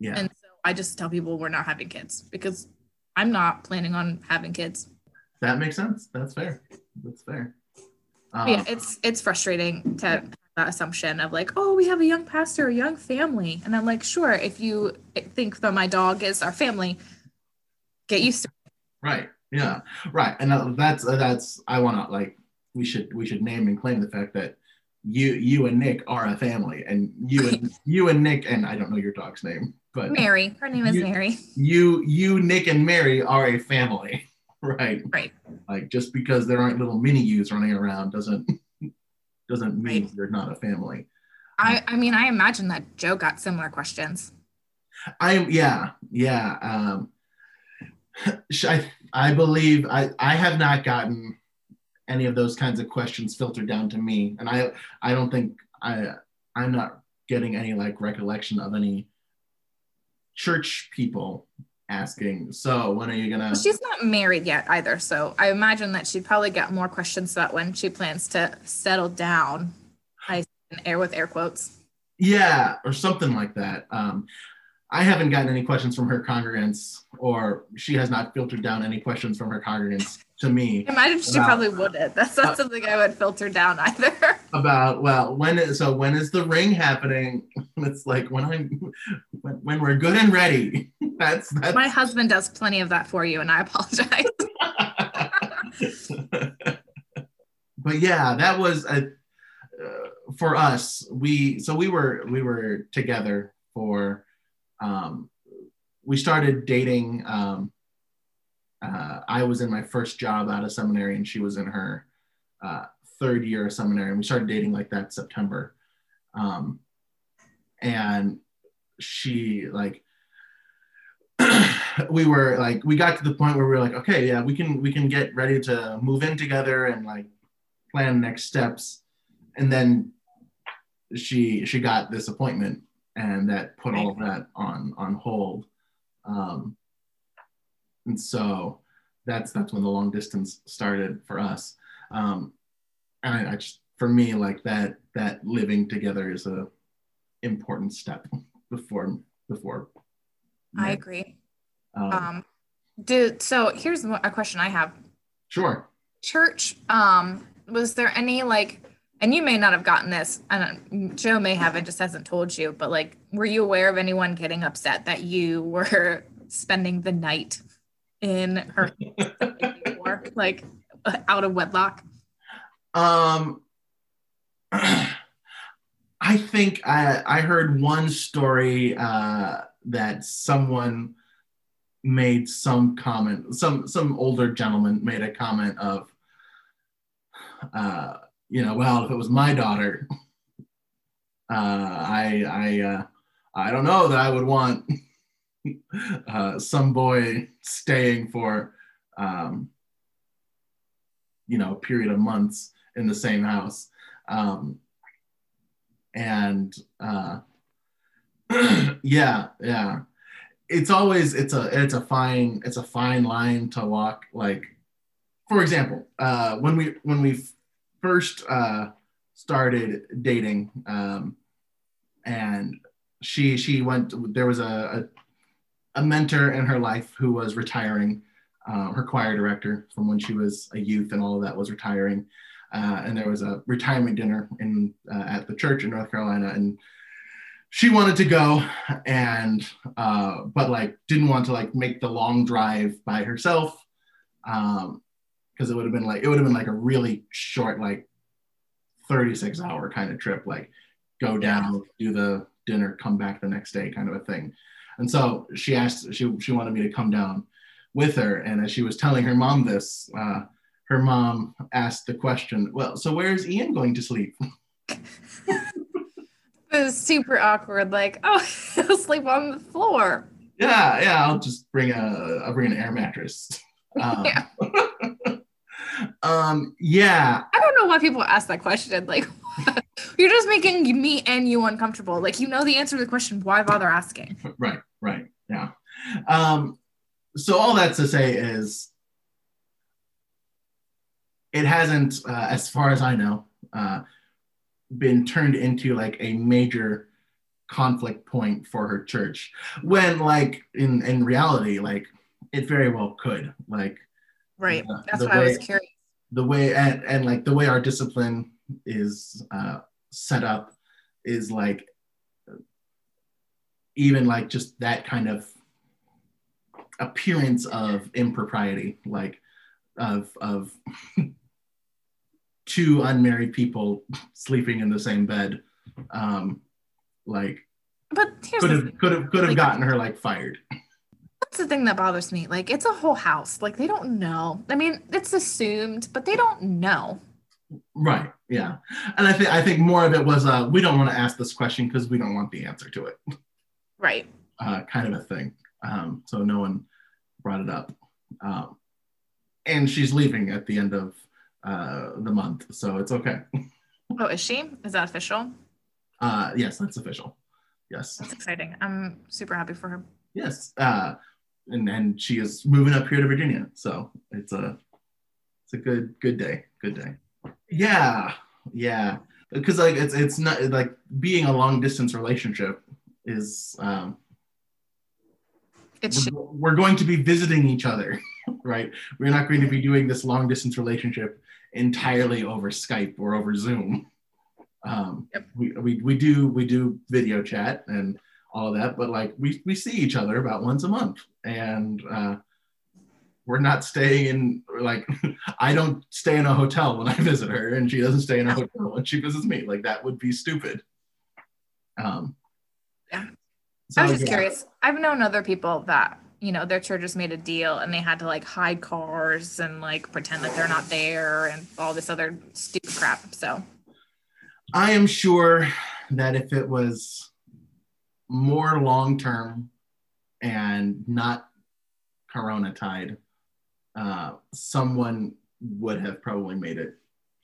Yeah. And so I just tell people we're not having kids because I'm not planning on having kids. that makes sense. That's fair. That's fair. But yeah, Um, it's it's frustrating to that assumption of like, oh, we have a young pastor, a young family, and I'm like, sure, if you think that my dog is our family, get used to it. Right. Yeah. Right. And that's uh, that's I want to like we should we should name and claim the fact that you you and Nick are a family, and you and (laughs) you and Nick and I don't know your dog's name, but Mary. Her name is You- Mary. you you Nick and Mary are a family, (laughs) right? Right. Like just because there aren't little mini yous running around doesn't doesn't mean Right. you're not a family. I I mean, I imagine that Joe got similar questions. I yeah yeah. Um, I I believe I I have not gotten any of those kinds of questions filtered down to me, and I I don't think I I'm not getting any like recollection of any church people asking. So when are you gonna? She's not married yet either, so I imagine that she'd probably get more questions about when she plans to settle down. I air with air quotes. Yeah, or something like that. Um, I haven't gotten any questions from her congregants, or she has not filtered down any questions from her congregants to me I imagine she About- probably wouldn't. That's not Uh, something I would filter down either. (laughs) about well when is so when is the ring happening? (laughs) It's like when I'm when, when we're good and ready. (laughs) That's that's My husband does plenty of that for you, and I apologize. but yeah, that was a, uh, for us. We so we were we were together for. Um, we started dating. Um, uh, I was in my first job out of seminary, and she was in her uh, third year of seminary, and we started dating like that September. Um, and she like (clears throat) we were like we got to the point where we were like okay yeah we can we can get ready to move in together and like plan next steps and then she she got this appointment and that put all of that on on hold um and so that's that's when the long distance started for us um and I, I just for me like that that living together is a important step (laughs) before before I agree. Um, Um, did so? Here's a question I have. sure. Church. Um, was there any like? And you may not have gotten this, and Joe may have and just hasn't told you. But like, were you aware of anyone getting upset that you were (laughs) spending the night in her (laughs) before, like out of wedlock? Um, (clears throat) I think I I heard one story uh, that someone made some comment. Some some older gentleman made a comment of, uh, you know, well, if it was my daughter, (laughs) uh, I I uh, I don't know that I would want (laughs) uh, some boy staying for. Um, you know, a period of months in the same house. Um, and uh, (clears throat) yeah, yeah, it's always it's a it's a fine it's a fine line to walk. Like, for example, uh, when we when we first uh, started dating, um, and she she went there was a, a a mentor in her life who was retiring uh, her choir director from when she was a youth and all of that was retiring. Uh, and there was a retirement dinner in uh, at the church in North Carolina, and she wanted to go, and uh, but like didn't want to like make the long drive by herself, um, because it would have been like it would have been like a really short like 36 hour kind of trip, like go down, do the dinner, come back the next day kind of a thing. And so she asked, she she wanted me to come down with her. And as she was telling her mom this, uh, her mom asked the question, Well, so where's Ian going to sleep? (laughs) It was super awkward. Like, (laughs) oh, he'll sleep on the floor. yeah, yeah, I'll just bring a I'll bring an air mattress. (laughs) Um, Yeah. Um, yeah, I don't know why people ask that question. Like, (laughs) you're just making me and you uncomfortable. Like, you know the answer to the question. Why bother asking? (laughs) right, right, yeah. Um, so all that to say is, it hasn't, uh, as far as I know, uh, been turned into like a major conflict point for her church. When, like, in in reality, like it very well could. Like Right. Yeah, That's the why I was curious. The way and, and like the way our discipline is uh, set up is like even like just that kind of appearance of impropriety like of of (laughs) two unmarried people sleeping in the same bed um like But could have could have could have Like- gotten her like fired That's the thing that bothers me. Like, it's a whole house. Like, they don't know. I mean, it's assumed, but they don't know. right yeah and i think i think more of it was uh we don't want to ask this question because we don't want the answer to it Right. uh, kind of a thing. Um, so no one brought it up. Um, and she's leaving at the end of uh, the month, so it's okay. Oh, is she? Is that official? Uh, yes, that's official. Yes, That's exciting. I'm super happy for her. yes. Uh, and and she is moving up here to Virginia, so it's a it's a good good day. Good day. Yeah, yeah. Because like it's it's not like being a long distance relationship is um, It's we're, we're going to be visiting each other, (laughs) right? We're not going to be doing this long distance relationship entirely over Skype or over Zoom. Um, Yep. we, we, we do we do video chat and all that, but like we, we see each other about once a month, and uh, we're not staying in like (laughs) I don't stay in a hotel when I (laughs) visit her, and she doesn't stay in a hotel when she visits me. Like that would be stupid. Um, Yeah. So, I was just yeah. curious. I've known other people that, you know, their churches made a deal and they had to like hide cars and like pretend that they're not there and all this other stupid crap. So, I am sure that if it was more long term and not Corona tied, uh, someone would have probably made it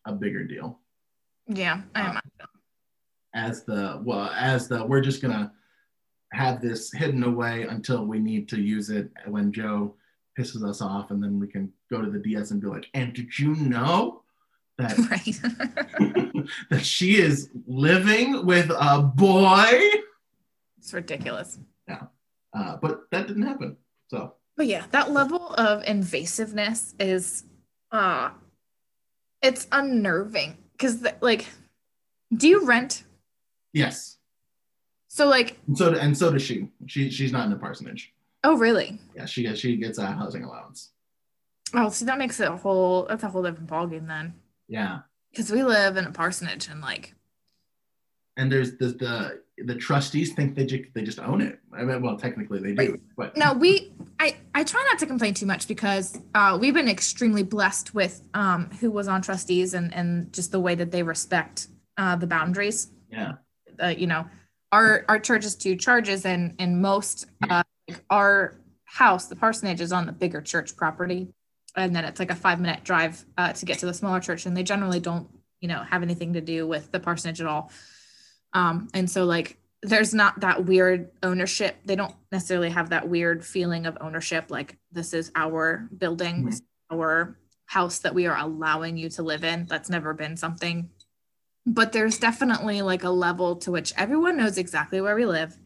a bigger deal. yeah, I Uh. As the well, as the we're just gonna have this hidden away until we need to use it when Joe pisses us off, and then we can go to the DS and be like, "And did you know that (laughs) right. (laughs) that she is living with a boy?" It's ridiculous. Uh, but that didn't happen. So, but yeah, that level of invasiveness is, uh, it's unnerving because like, do you rent? yes. So like, And so, and so does she. She she's not in the parsonage. oh really? Yeah, she gets she gets a housing allowance. Oh, see, that makes it a whole that's a whole different ballgame then. Yeah, Because we live in a parsonage and like, and there's the the the trustees think they ju- they just own it. I mean, well, technically they do, but no, we I I try not to complain too much because uh, we've been extremely blessed with um who was on trustees and and just the way that they respect uh the boundaries. yeah, uh, you know, our our church is two charges, and and most uh, our house, the parsonage, is on the bigger church property, and then it's like a five minute drive uh, to get to the smaller church, and they generally don't, you know, have anything to do with the parsonage at all. Um, and so like there's not that weird ownership. They don't necessarily have that weird feeling of ownership, like this is our building, this is our house that we are allowing you to live in. That's never been something but there's definitely like a level to which everyone knows exactly where we live.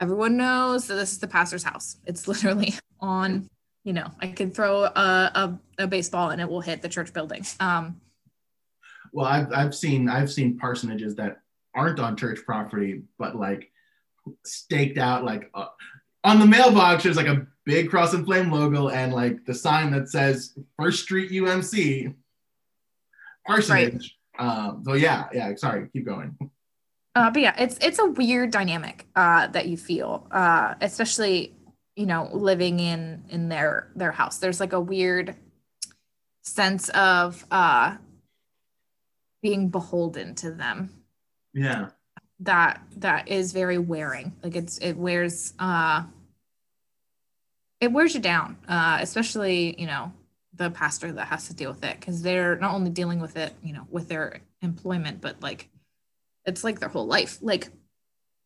Everyone knows that this is the pastor's house. It's (laughs) literally on, you know, I can throw a, a, a baseball and it will hit the church building. Um, well, I've I've seen I've seen parsonages that aren't on church property, but like staked out like uh, on the mailbox. There's like a big cross and flame logo and like the sign that says First Street UMC parsonage. Um, so yeah, yeah. Sorry, keep going. uh, but yeah, it's it's a weird dynamic uh, that you feel, uh, especially you know living in in their their house. There's like a weird sense of uh, being beholden to them. Yeah, that that is very wearing. Like it's it wears uh it wears you down uh especially you know the pastor that has to deal with it. Because they're not only dealing with it you know with their employment but like it's like their whole life. Like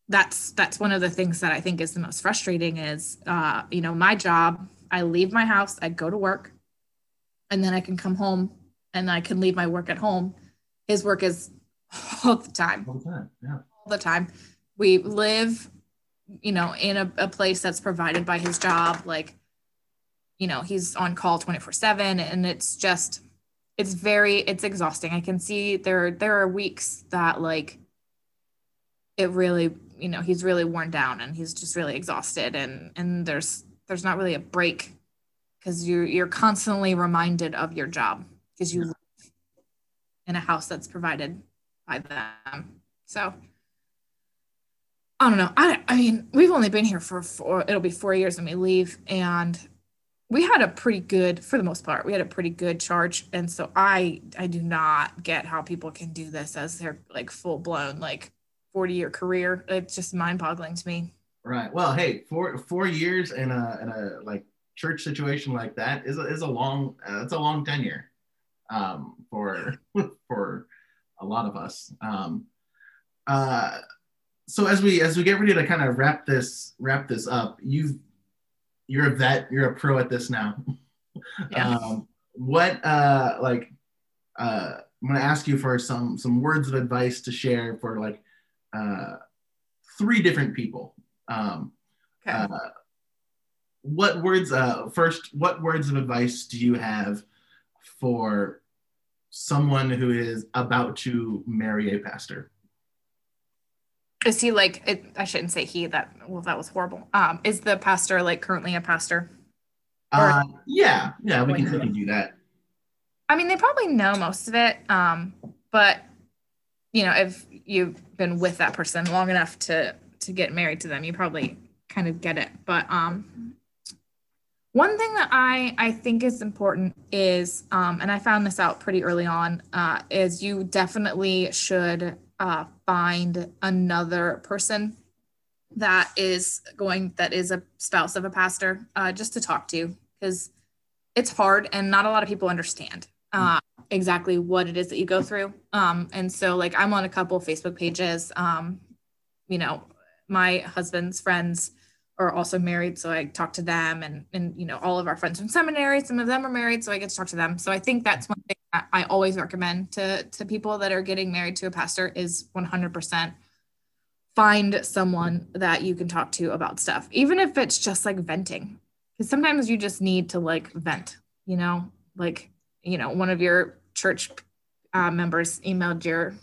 that's that's one of the things that i think is the most frustrating is uh you know my job i leave my house i go to work and then i can come home and i can leave my work at home. His work is (laughs) all the time all the time. Yeah, all the time. We live, you know, in a, a place that's provided by his job. Like, you know, he's on call 24 seven and it's just, it's very, it's exhausting. I can see there, there are weeks that like, it really, you know, he's really worn down and he's just really exhausted and, and there's, there's not really a break because you're, you're constantly reminded of your job because you live in a house that's provided by them. So I don't know. I, I mean, we've only been here for four, it'll be four years when we leave. And we had a pretty good, for the most part, we had a pretty good charge. And so I, I do not get how people can do this as their like full blown, like 40 year career. It's just mind boggling to me. right. Well, hey, four four years in a in a like church situation like that is a, is a long uh, it's a long tenure um, for (laughs) for a lot of us. Um, uh, so as we as we get ready to kind of wrap this wrap this up, you you're a vet, you're a pro at this now. (laughs) Yeah. um, what uh, like uh, I'm gonna ask you for some some words of advice to share for like uh, three different people. Um, Okay. uh, what words uh, first? What words of advice do you have for someone who is about to marry a pastor? Is he like, it, I shouldn't say he, that, well, that was horrible. Um, is the pastor like currently a pastor? Or- Uh, yeah, yeah, we can, we can do that. I mean, they probably know most of it. Um, but you know, if you've been with that person long enough to to get married to them, you probably kind of get it. But um, one thing that I I think is important is, um, and I found this out pretty early on, uh, is you definitely should uh, find another person that is going that is a spouse of a pastor uh, just to talk to because it's hard and not a lot of people understand uh, exactly what it is that you go through. Um, and so like i'm on a couple facebook pages um, you know my husband's friends are also married so i talk to them and and you know all of our friends from seminary some of them are married so i get to talk to them so i think that's one thing that i always recommend to to people that are getting married to a pastor is 100% find someone that you can talk to about stuff, even if it's just like venting. Because sometimes you just need to like vent, you know, like, you know, one of your church uh, members emailed your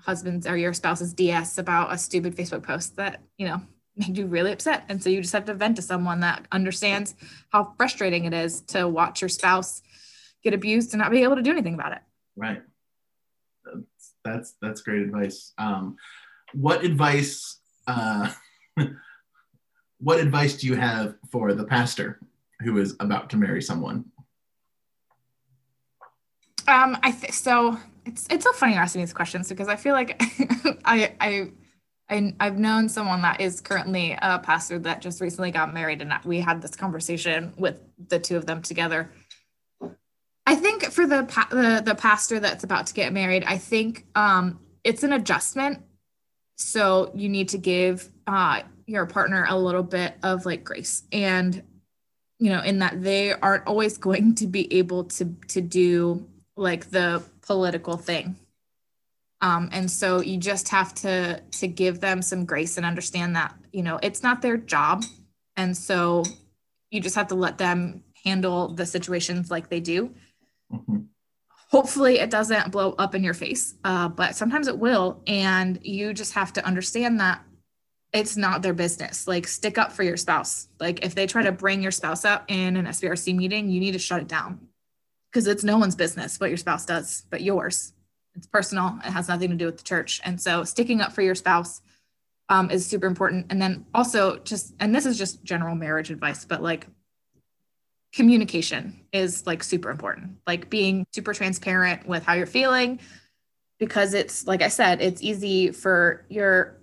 husband's or your spouse's DS about a stupid Facebook post that, you know, made you really upset. And so you just have to vent to someone that understands how frustrating it is to watch your spouse get abused and not be able to do anything about it. Right. That's that's, that's great advice. Um, what advice uh, (laughs) what advice do you have for the pastor who is about to marry someone? Um, I th- so it's it's so funny you're asking these questions because I feel like (laughs) I I I, I've known someone that is currently a pastor that just recently got married, and we had this conversation with the two of them together. I think for the the, the pastor that's about to get married, I think um, it's an adjustment. So you need to give uh, your partner a little bit of like grace, and you know, in that they aren't always (laughs) going to be able to to do like the political thing um, and so you just have to to give them some grace and understand that you know it's not their job. And so you just have to let them handle the situations like they do. Mm-hmm. hopefully it doesn't blow up in your face uh, but sometimes it will. And you just have to understand that it's not their business. Like stick up for your spouse. Like if they try to bring your spouse up in an SPRC meeting you need to shut it down. Because it's no one's business what your spouse does but yours it's personal. It has nothing to do with the church. And so sticking up for your spouse um, is super important. And then also just, and this is just general marriage advice, but like communication is like super important. Like being super transparent with how you're feeling, because it's like I said, it's easy for your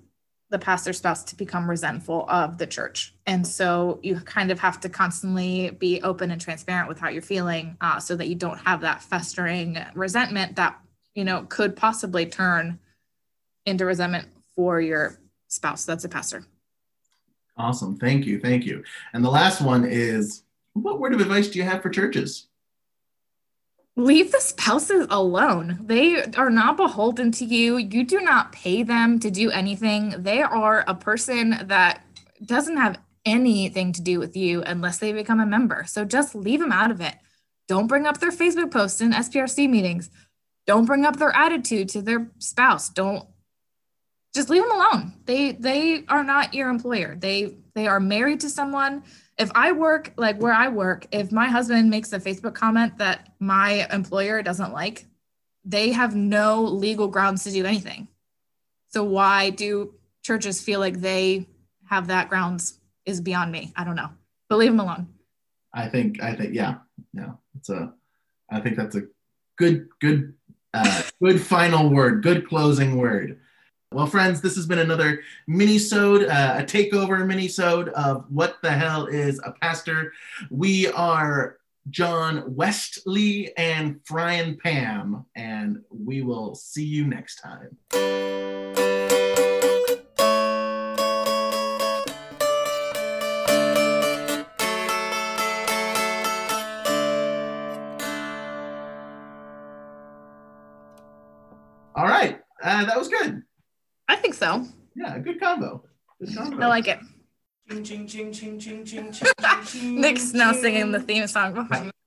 the pastor spouse to become resentful of the church. And so you kind of have to constantly be open and transparent with how you're feeling uh, so that you don't have that festering resentment that you know, could possibly turn into resentment for your spouse. That's a pastor. Awesome. Thank you. Thank you. And the last one is what word of advice do you have for churches? Leave the spouses alone. They are not beholden to you. You do not pay them to do anything. They are a person that doesn't have anything to do with you unless they become a member. So just leave them out of it. Don't bring up their Facebook posts in SPRC meetings don't bring up their attitude to their spouse. Don't just leave them alone. They they are not your employer. They they are married to someone. If i work like where i work if my husband makes a facebook comment that my employer doesn't like they have no legal grounds to do anything. So why do churches feel like they have that grounds is beyond me. I don't know but leave them alone. I think i think yeah yeah. It's a i think that's a good good uh, good final word, good closing word. Well, friends, this has been another mini-sode, uh, a takeover mini-sode of What the Hell is a Pastor? We are John Westley and Brian Pam, and we will see you next time. Uh, that was good. I think so. Yeah, good combo. Good combo. I like it. (laughs) Nick's now singing the theme song behind me.